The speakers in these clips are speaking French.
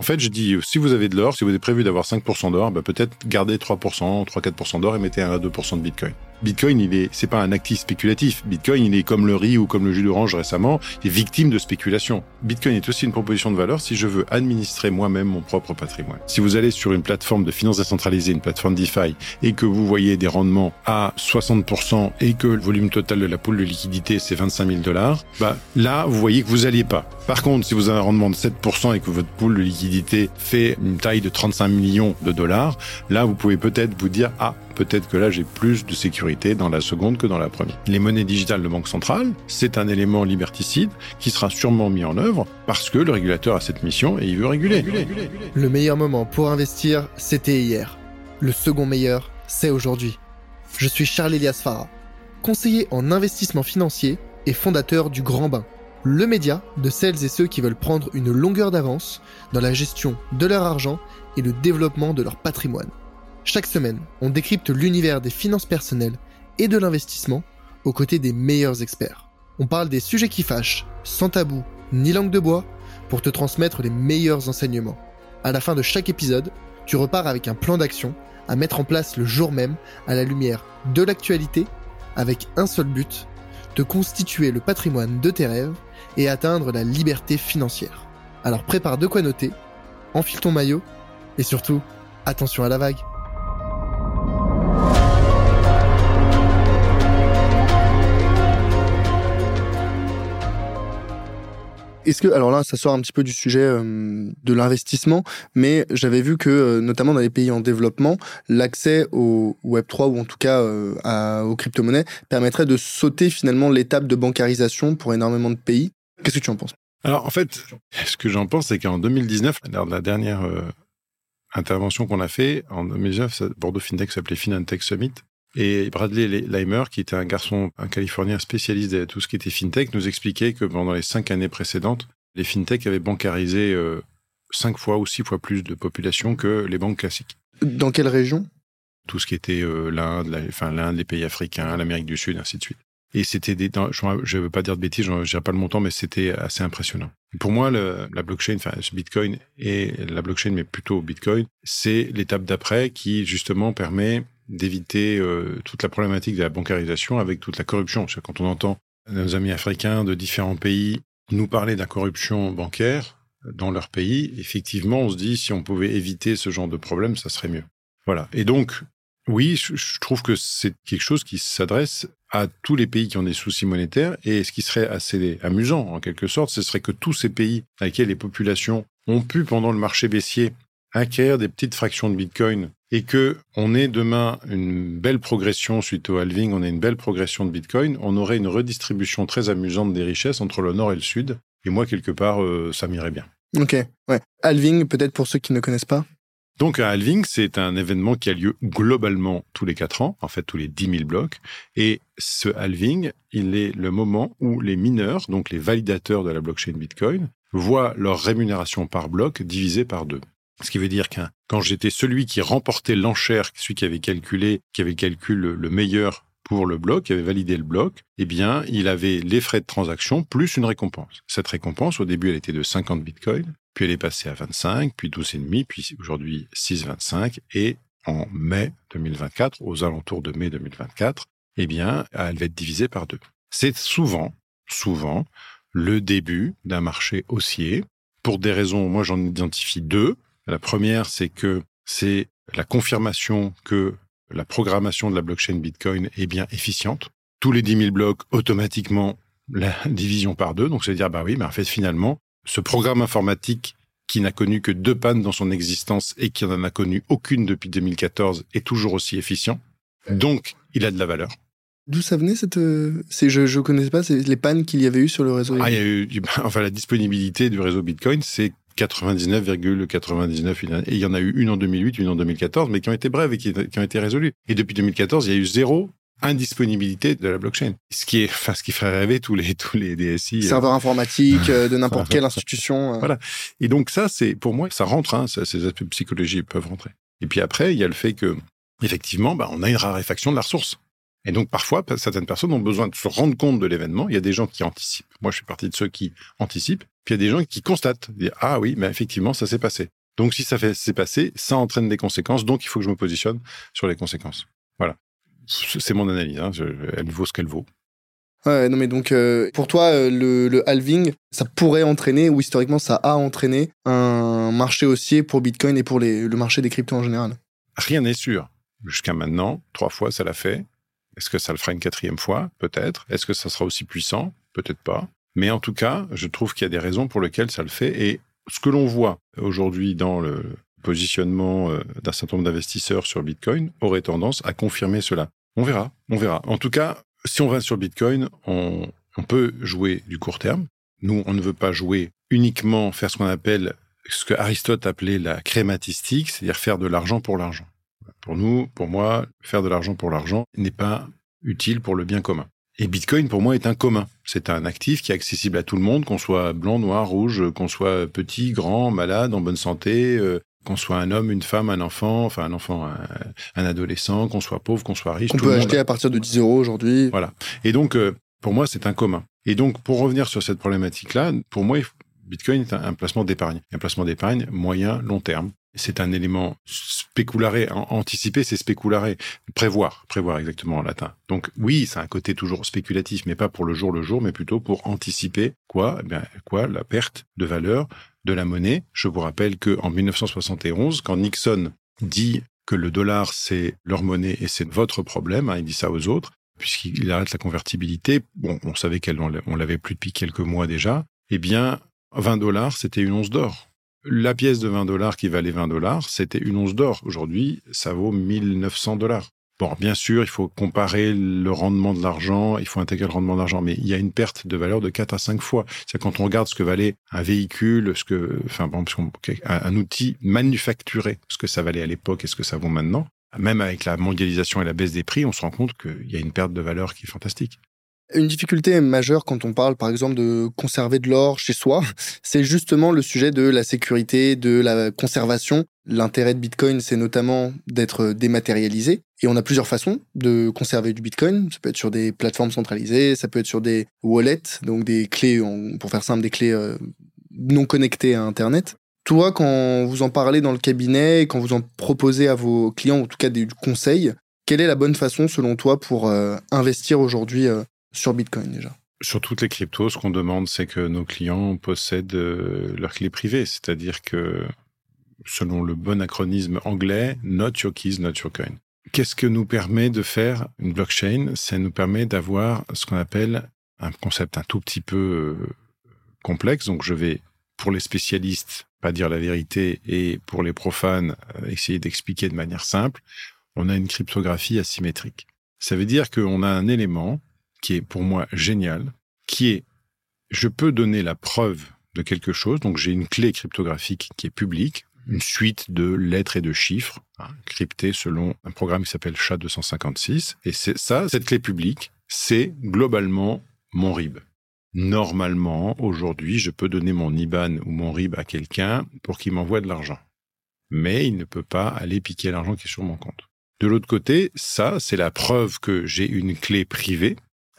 En fait, je dis, si vous avez de l'or, si vous avez prévu d'avoir 5% d'or, bah, peut-être gardez 3%, 3-4% d'or et mettez 1 à 2% de Bitcoin. Bitcoin, il est, c'est pas un actif spéculatif. Bitcoin, il est comme le riz ou comme le jus d'orange récemment, il est victime de spéculation. Bitcoin est aussi une proposition de valeur si je veux administrer moi-même mon propre patrimoine. Si vous allez sur une plateforme de finances décentralisée, une plateforme DeFi, et que vous voyez des rendements à 60% et que le volume total de la poule de liquidité, c'est 25 000 dollars, bah, là, vous voyez que vous alliez pas. Par contre, si vous avez un rendement de 7% et que votre poule de liquidité fait une taille de 35 millions de dollars, là, vous pouvez peut-être vous dire, ah, peut-être que là j'ai plus de sécurité dans la seconde que dans la première. Les monnaies digitales de banque centrale, c'est un élément liberticide qui sera sûrement mis en œuvre parce que le régulateur a cette mission et il veut réguler. Le meilleur moment pour investir, c'était hier. Le second meilleur, c'est aujourd'hui. Je suis Charles Elias Farah, conseiller en investissement financier et fondateur du Grand Bain, le média de celles et ceux qui veulent prendre une longueur d'avance dans la gestion de leur argent et le développement de leur patrimoine. Chaque semaine, on décrypte l'univers des finances personnelles et de l'investissement aux côtés des meilleurs experts. On parle des sujets qui fâchent, sans tabou ni langue de bois, pour te transmettre les meilleurs enseignements. À la fin de chaque épisode, tu repars avec un plan d'action à mettre en place le jour même à la lumière de l'actualité avec un seul but, te constituer le patrimoine de tes rêves et atteindre la liberté financière. Alors prépare de quoi noter, enfile ton maillot et surtout, attention à la vague. Est-ce que, alors là, ça sort un petit peu du sujet euh, de l'investissement, mais j'avais vu que, euh, notamment dans les pays en développement, l'accès au Web3 ou en tout cas euh, aux crypto-monnaies permettrait de sauter finalement l'étape de bancarisation pour énormément de pays. Qu'est-ce que tu en penses? Alors en fait, ce que j'en pense, c'est qu'en 2019, lors de la dernière intervention qu'on a fait, en 2019, Bordeaux FinTech s'appelait FinTech Summit, et Bradley Leimer, qui était un garçon, un Californien spécialiste de tout ce qui était fintech, nous expliquait que pendant les cinq années précédentes, les fintech avaient bancarisé euh, cinq fois ou six fois plus de population que les banques classiques. Dans quelle région? Tout ce qui était euh, l'Inde, enfin l'Inde, les pays africains, l'Amérique du Sud, ainsi de suite. Et c'était des, je ne veux pas dire de bêtises, je ne pas le montant, mais c'était assez impressionnant. Pour moi, le, la blockchain, enfin Bitcoin et la blockchain, mais plutôt Bitcoin, c'est l'étape d'après qui justement permet d'éviter euh, toute la problématique de la bancarisation avec toute la corruption. Parce que quand on entend nos amis africains de différents pays nous parler de la corruption bancaire dans leur pays, effectivement, on se dit si on pouvait éviter ce genre de problème, ça serait mieux. Voilà. Et donc, oui, je trouve que c'est quelque chose qui s'adresse à tous les pays qui ont des soucis monétaires. Et ce qui serait assez amusant, en quelque sorte, ce serait que tous ces pays avec lesquels les populations ont pu, pendant le marché baissier, acquérir des petites fractions de Bitcoin et que on ait demain une belle progression suite au halving, on ait une belle progression de Bitcoin, on aurait une redistribution très amusante des richesses entre le nord et le sud. Et moi, quelque part, euh, ça m'irait bien. Ok, ouais. Halving, peut-être pour ceux qui ne connaissent pas. Donc, un halving, c'est un événement qui a lieu globalement tous les quatre ans, en fait tous les 10 000 blocs. Et ce halving, il est le moment où les mineurs, donc les validateurs de la blockchain Bitcoin, voient leur rémunération par bloc divisée par deux. Ce qui veut dire qu'un quand j'étais celui qui remportait l'enchère, celui qui avait calculé, qui avait le calcul le meilleur pour le bloc, qui avait validé le bloc, eh bien, il avait les frais de transaction plus une récompense. Cette récompense, au début, elle était de 50 bitcoins, puis elle est passée à 25, puis 12,5, puis aujourd'hui 6,25, et en mai 2024, aux alentours de mai 2024, eh bien, elle va être divisée par deux. C'est souvent, souvent, le début d'un marché haussier. Pour des raisons, moi j'en identifie deux. La première, c'est que c'est la confirmation que la programmation de la blockchain Bitcoin est bien efficiente. Tous les 10 000 blocs, automatiquement, la division par deux. Donc, c'est dire, bah oui, mais en fait, finalement, ce programme informatique qui n'a connu que deux pannes dans son existence et qui n'en a connu aucune depuis 2014 est toujours aussi efficient. Donc, il a de la valeur. D'où ça venait cette euh, je je connaissais pas les pannes qu'il y avait eu sur le réseau. Ah, il y a eu enfin la disponibilité du réseau Bitcoin, c'est 99,99 et il y en a eu une en 2008, une en 2014, mais qui ont été brèves et qui, ont été résolues. Et depuis 2014, il y a eu zéro indisponibilité de la blockchain. Ce qui est, enfin, ce qui ferait rêver tous les, tous les DSI. Euh, Serveurs informatiques euh, de n'importe quelle institution. Euh. Voilà. Et donc ça, c'est, pour moi, ça rentre, hein, ces aspects psychologiques peuvent rentrer. Et puis après, il y a le fait que, effectivement, bah, on a une raréfaction de la ressource. Et donc parfois, certaines personnes ont besoin de se rendre compte de l'événement. Il y a des gens qui anticipent. Moi, je suis partie de ceux qui anticipent. Puis il y a des gens qui constatent, ah oui, mais effectivement ça s'est passé. Donc si ça s'est passé, ça entraîne des conséquences. Donc il faut que je me positionne sur les conséquences. Voilà, c'est mon analyse. Hein. elle vaut ce qu'elle vaut. Ouais, non mais donc euh, pour toi euh, le, halving ça pourrait entraîner ou historiquement ça a entraîné un marché haussier pour Bitcoin et pour le marché des cryptos en général? Rien n'est sûr. Jusqu'à maintenant, trois fois ça l'a fait. Est-ce que ça le fera une quatrième fois? Peut-être. Est-ce que ça sera aussi puissant? Peut-être pas. Mais en tout cas, je trouve qu'il y a des raisons pour lesquelles ça le fait. Et ce que l'on voit aujourd'hui dans le positionnement euh, d'un certain nombre d'investisseurs sur Bitcoin aurait tendance à confirmer cela. On verra, on verra. En tout cas, si on va sur Bitcoin, on, peut jouer du court terme. Nous, on ne veut pas jouer uniquement faire ce qu'on appelle ce que Aristote appelait la crématistique, c'est-à-dire faire de l'argent pour l'argent. Pour nous, pour moi, faire de l'argent pour l'argent n'est pas utile pour le bien commun. Et Bitcoin, pour moi, est un commun. C'est un actif qui est accessible à tout le monde, qu'on soit blanc, noir, rouge, qu'on soit petit, grand, malade, en bonne santé, euh, qu'on soit un homme, une femme, un enfant, enfin un enfant, un, adolescent, qu'on soit pauvre, qu'on soit riche. On peut acheter à partir de 10 euros aujourd'hui. Voilà. Et donc, euh, pour moi, c'est un commun. Et donc, pour revenir sur cette problématique-là, pour moi, Bitcoin est un, placement d'épargne. Un placement d'épargne moyen, long terme. C'est un élément spécularé. Anticiper, c'est spécularé. Prévoir, prévoir exactement en latin. Donc oui, c'est un côté toujours spéculatif, mais pas pour le jour le jour, mais plutôt pour anticiper quoi Eh bien, quoi La perte de valeur de la monnaie. Je vous rappelle que en 1971, quand Nixon dit que le dollar c'est leur monnaie et c'est votre problème, hein, il dit ça aux autres, puisqu'il arrête la convertibilité. Bon, on savait qu'on l'avait plus depuis quelques mois déjà. Eh bien, 20 dollars, c'était une once d'or. La pièce de 20 dollars qui valait 20 dollars, c'était une once d'or. Aujourd'hui, ça vaut 1900 dollars. Bon, bien sûr, il faut comparer le rendement de l'argent, il faut intégrer le rendement de l'argent, mais il y a une perte de valeur de 4 à 5 fois. C'est quand on regarde ce que valait un véhicule, ce que, enfin, un outil manufacturé, ce que ça valait à l'époque et ce que ça vaut maintenant. Même avec la mondialisation et la baisse des prix, on se rend compte qu'il y a une perte de valeur qui est fantastique. Une difficulté majeure quand on parle, par exemple, de conserver de l'or chez soi, c'est justement le sujet de la sécurité, de la conservation. L'intérêt de Bitcoin, c'est notamment d'être dématérialisé. Et on a plusieurs façons de conserver du Bitcoin. Ça peut être sur des plateformes centralisées, ça peut être sur des wallets, donc des clés, pour faire simple, des clés euh, non connectées à Internet. Toi, quand vous en parlez dans le cabinet, quand vous en proposez à vos clients, en tout cas des conseils, quelle est la bonne façon, selon toi, pour euh, investir aujourd'hui euh, sur Bitcoin déjà sur toutes les cryptos, ce qu'on demande, c'est que nos clients possèdent euh, leurs clés privées. C'est-à-dire que, selon le bon acronyme anglais, not your keys, not your coin. Qu'est-ce que nous permet de faire une blockchain? Ça nous permet d'avoir ce qu'on appelle un concept un tout petit peu euh, complexe. Donc, je vais, pour les spécialistes, pas dire la vérité, et pour les profanes, euh, essayer d'expliquer de manière simple. On a une cryptographie asymétrique. Ça veut dire qu'on a un élément qui est pour moi génial, qui est je peux donner la preuve de quelque chose. Donc j'ai une clé cryptographique qui est publique, une suite de lettres et de chiffres hein, cryptées selon un programme qui s'appelle SHA-256. Et c'est ça, cette clé publique, c'est globalement mon RIB. Normalement, aujourd'hui, je peux donner mon IBAN ou mon RIB à quelqu'un pour qu'il m'envoie de l'argent. Mais il ne peut pas aller piquer l'argent qui est sur mon compte. De l'autre côté, ça, c'est la preuve que j'ai une clé privée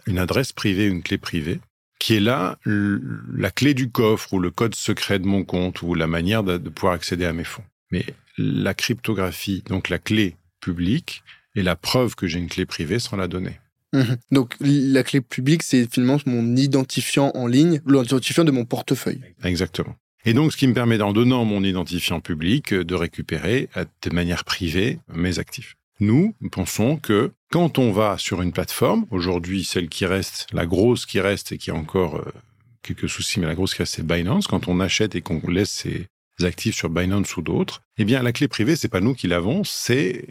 une adresse privée, une clé privée, qui est là la clé du coffre ou le code secret de mon compte ou la manière de, pouvoir accéder à mes fonds. Mais la cryptographie, donc la clé publique, est la preuve que j'ai une clé privée sans la donner. Mhm. Donc la clé publique, c'est finalement mon identifiant en ligne, l'identifiant de mon portefeuille. Exactement. Et donc, ce qui me permet, en donnant mon identifiant public, de récupérer de manière privée mes actifs. Nous pensons que quand on va sur une plateforme, aujourd'hui celle qui reste, la grosse qui reste et qui a encore euh, quelques soucis, mais la grosse qui reste c'est Binance, quand on achète et qu'on laisse ses actifs sur Binance ou d'autres, eh bien la clé privée, c'est pas nous qui l'avons, c'est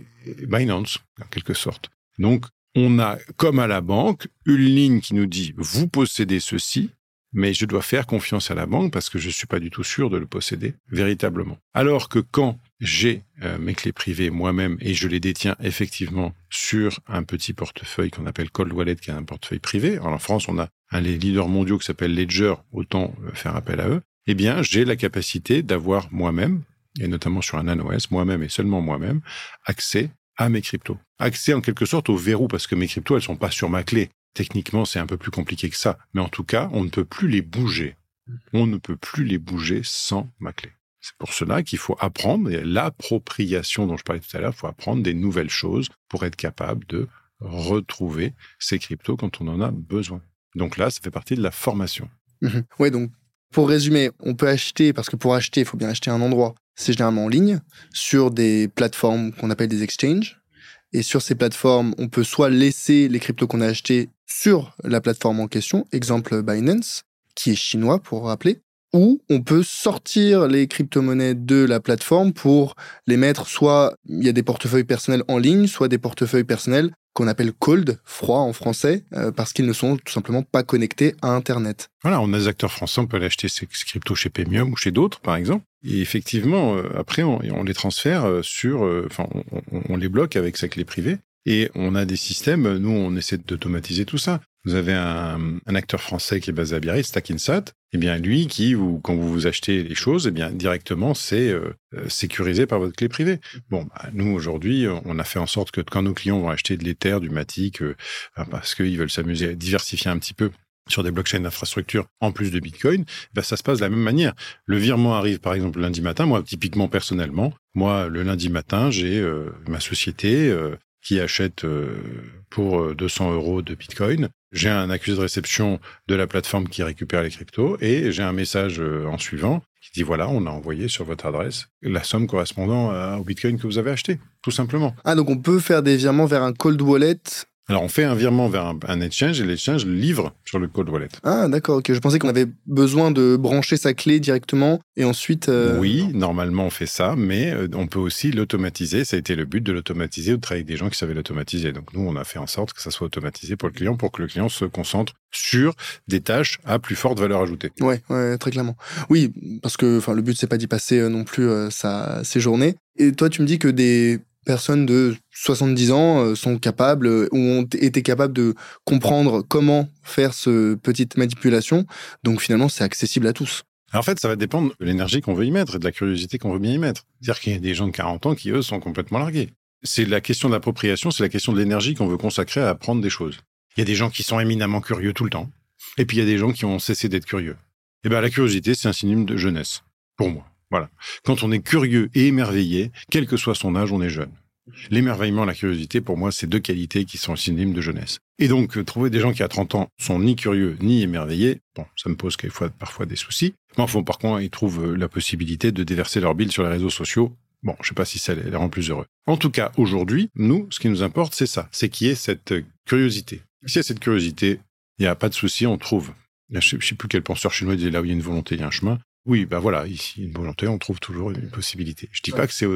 Binance, en quelque sorte. Donc on a, comme à la banque, une ligne qui nous dit vous possédez ceci, mais je dois faire confiance à la banque parce que je ne suis pas du tout sûr de le posséder véritablement. Alors que quand j'ai euh, mes clés privées moi-même et je les détiens effectivement sur un petit portefeuille qu'on appelle Cold Wallet, qui est un portefeuille privé. Alors en France, on a un des leaders mondiaux qui s'appelle Ledger, autant euh, faire appel à eux. Eh bien, j'ai la capacité d'avoir moi-même, et notamment sur un NanoS, moi-même et seulement moi-même, accès à mes cryptos. Accès en quelque sorte au verrou, parce que mes cryptos, elles sont pas sur ma clé. Techniquement, c'est un peu plus compliqué que ça. Mais en tout cas, on ne peut plus les bouger. On ne peut plus les bouger sans ma clé. C'est pour cela qu'il faut apprendre, et l'appropriation dont je parlais tout à l'heure, il faut apprendre des nouvelles choses pour être capable de retrouver ces cryptos quand on en a besoin. Donc là, ça fait partie de la formation. Mhm. Oui, donc pour résumer, on peut acheter, parce que pour acheter, il faut bien acheter un endroit. C'est généralement en ligne, sur des plateformes qu'on appelle des exchanges. Et sur ces plateformes, on peut soit laisser les cryptos qu'on a achetés sur la plateforme en question, exemple Binance, qui est chinois pour rappeler, ou on peut sortir les crypto-monnaies de la plateforme pour les mettre soit il y a des portefeuilles personnels en ligne, soit des portefeuilles personnels qu'on appelle cold, froid en français, euh, parce qu'ils ne sont tout simplement pas connectés à Internet. Voilà, on a des acteurs français, on peut acheter ces cryptos chez Pemium ou chez d'autres, par exemple. Et effectivement, euh, après, on, les transfère euh, sur, enfin, on, on, les bloque avec sa clé privée. Et on a des systèmes, nous, on essaie d'automatiser tout ça. Vous avez un, acteur français qui est basé à Biarritz, Stackinsat. Eh bien, lui, qui, vous, quand vous vous achetez les choses, eh bien, directement, c'est euh, euh, sécurisé par votre clé privée. Bon, bah, nous, aujourd'hui, on a fait en sorte que quand nos clients vont acheter de l'Ether, du Matic, euh, parce qu'ils veulent s'amuser, diversifier un petit peu sur des blockchains d'infrastructure en plus de Bitcoin, bah, ça se passe de la même manière. Le virement arrive par exemple lundi matin. Moi, typiquement personnellement, moi le lundi matin, j'ai ma société qui achète pour 200 euros de Bitcoin j'ai un accusé de réception de la plateforme qui récupère les cryptos et j'ai un message euh, en suivant qui dit voilà, on a envoyé sur votre adresse la somme correspondant au Bitcoin que vous avez acheté, tout simplement. Ah, donc on peut faire des virements vers un cold wallet alors, on fait un virement vers un, exchange et l'exchange livre sur le cold wallet. Ah, d'accord, ok. Je pensais qu'on avait besoin de brancher sa clé directement et ensuite. Euh, oui, normalement, on fait ça, mais euh, on peut aussi l'automatiser. Ça a été le but de l'automatiser ou de travailler avec des gens qui savaient l'automatiser. Donc, nous, on a fait en sorte que ça soit automatisé pour le client pour que le client se concentre sur des tâches à plus forte valeur ajoutée. Ouais, ouais très clairement. Oui, parce que le but, c'est pas d'y passer euh, non plus sa, ses journées. Et toi, tu me dis que des personnes de 70 ans euh, sont capables euh, ou ont été capables de comprendre comment faire ce petite manipulation. Donc finalement, c'est accessible à tous. en fait, ça va dépendre de l'énergie qu'on veut y mettre et de la curiosité qu'on veut bien y mettre. C'est-à-dire qu'il y a des gens de 40 ans qui, eux, sont complètement largués. C'est la question d'appropriation, c'est la question de l'énergie qu'on veut consacrer à apprendre des choses. Il y a des gens qui sont éminemment curieux tout le temps. Et puis il y a des gens qui ont cessé d'être curieux. Et bien, la curiosité, c'est un synonyme de jeunesse, pour moi. Voilà. Quand on est curieux et émerveillé, quel que soit son âge, on est jeune. L'émerveillement, la curiosité, pour moi, c'est deux qualités qui sont synonymes de jeunesse. Et donc, euh, trouver des gens qui, à 30 ans, sont ni curieux ni émerveillés, bon, ça me pose quelquefois, parfois des soucis. Mais enfin, par contre, ils trouvent euh, la possibilité de déverser leur bile sur les réseaux sociaux. Bon, je sais pas si ça les rend plus heureux. En tout cas, aujourd'hui, nous, ce qui nous importe, c'est ça. C'est qu'il y ait cette euh, curiosité. S'il y a cette curiosité, il n'y a pas de souci, on trouve. Je ne sais plus quel penseur chinois disait là où il y a une volonté, il y a un chemin. Oui, ben voilà, ici, une volonté, on trouve toujours une possibilité. Je dis pas que c'est,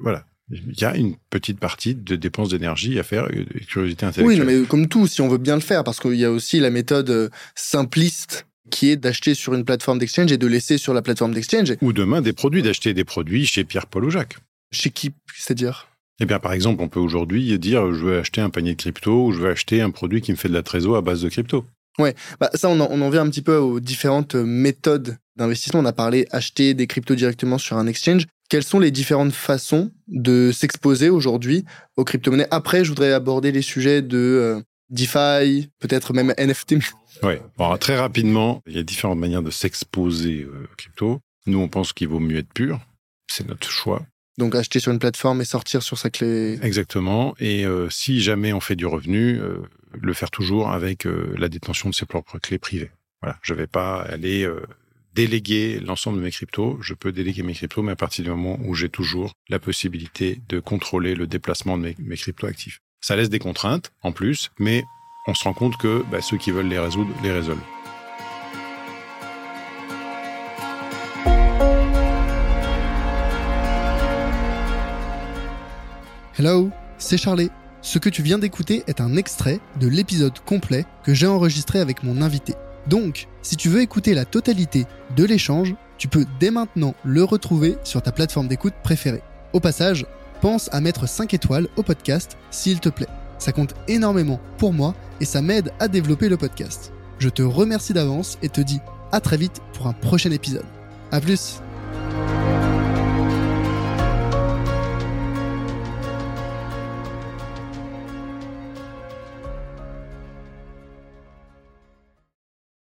voilà, il y a une petite partie de dépenses d'énergie à faire, de curiosité intellectuelle. Oui, mais comme tout, si on veut bien le faire, parce qu'il y a aussi la méthode euh, simpliste qui est d'acheter sur une plateforme d'exchange et de laisser sur la plateforme d'exchange. Ou demain, des produits, d'acheter des produits chez Pierre-Paul ou Jacques. Chez qui, c'est-à-dire? Eh bien, par exemple, on peut aujourd'hui dire je veux acheter un panier de crypto ou je veux acheter un produit qui me fait de la trésor à base de crypto. Ouais, bah ça, on en, on en vient un petit peu aux différentes méthodes d'investissement. On a parlé acheter des cryptos directement sur un exchange. Quelles sont les différentes façons de s'exposer aujourd'hui aux crypto-monnaies? Après, je voudrais aborder les sujets de euh, DeFi, peut-être même NFT. Oui, bon, très rapidement, il y a différentes manières de s'exposer euh, aux crypto. Nous, on pense qu'il vaut mieux être pur. C'est notre choix. Donc acheter sur une plateforme et sortir sur sa clé. Exactement. Et euh, si jamais on fait du revenu, le faire toujours avec la détention de ses propres clés privées. Je ne vais pas aller déléguer l'ensemble de mes cryptos. Je peux déléguer mes cryptos, mais à partir du moment où j'ai toujours la possibilité de contrôler le déplacement de mes, cryptos actifs. Ça laisse des contraintes en plus, mais on se rend compte que bah, ceux qui veulent les résoudre les résolvent. Hello, c'est Charlie. Ce que tu viens d'écouter est un extrait de l'épisode complet que j'ai enregistré avec mon invité. Donc, si tu veux écouter la totalité de l'échange, tu peux dès maintenant le retrouver sur ta plateforme d'écoute préférée. Au passage, pense à mettre 5 étoiles au podcast s'il te plaît. Ça compte énormément pour moi et ça m'aide à développer le podcast. Je te remercie d'avance et te dis à très vite pour un prochain épisode. A plus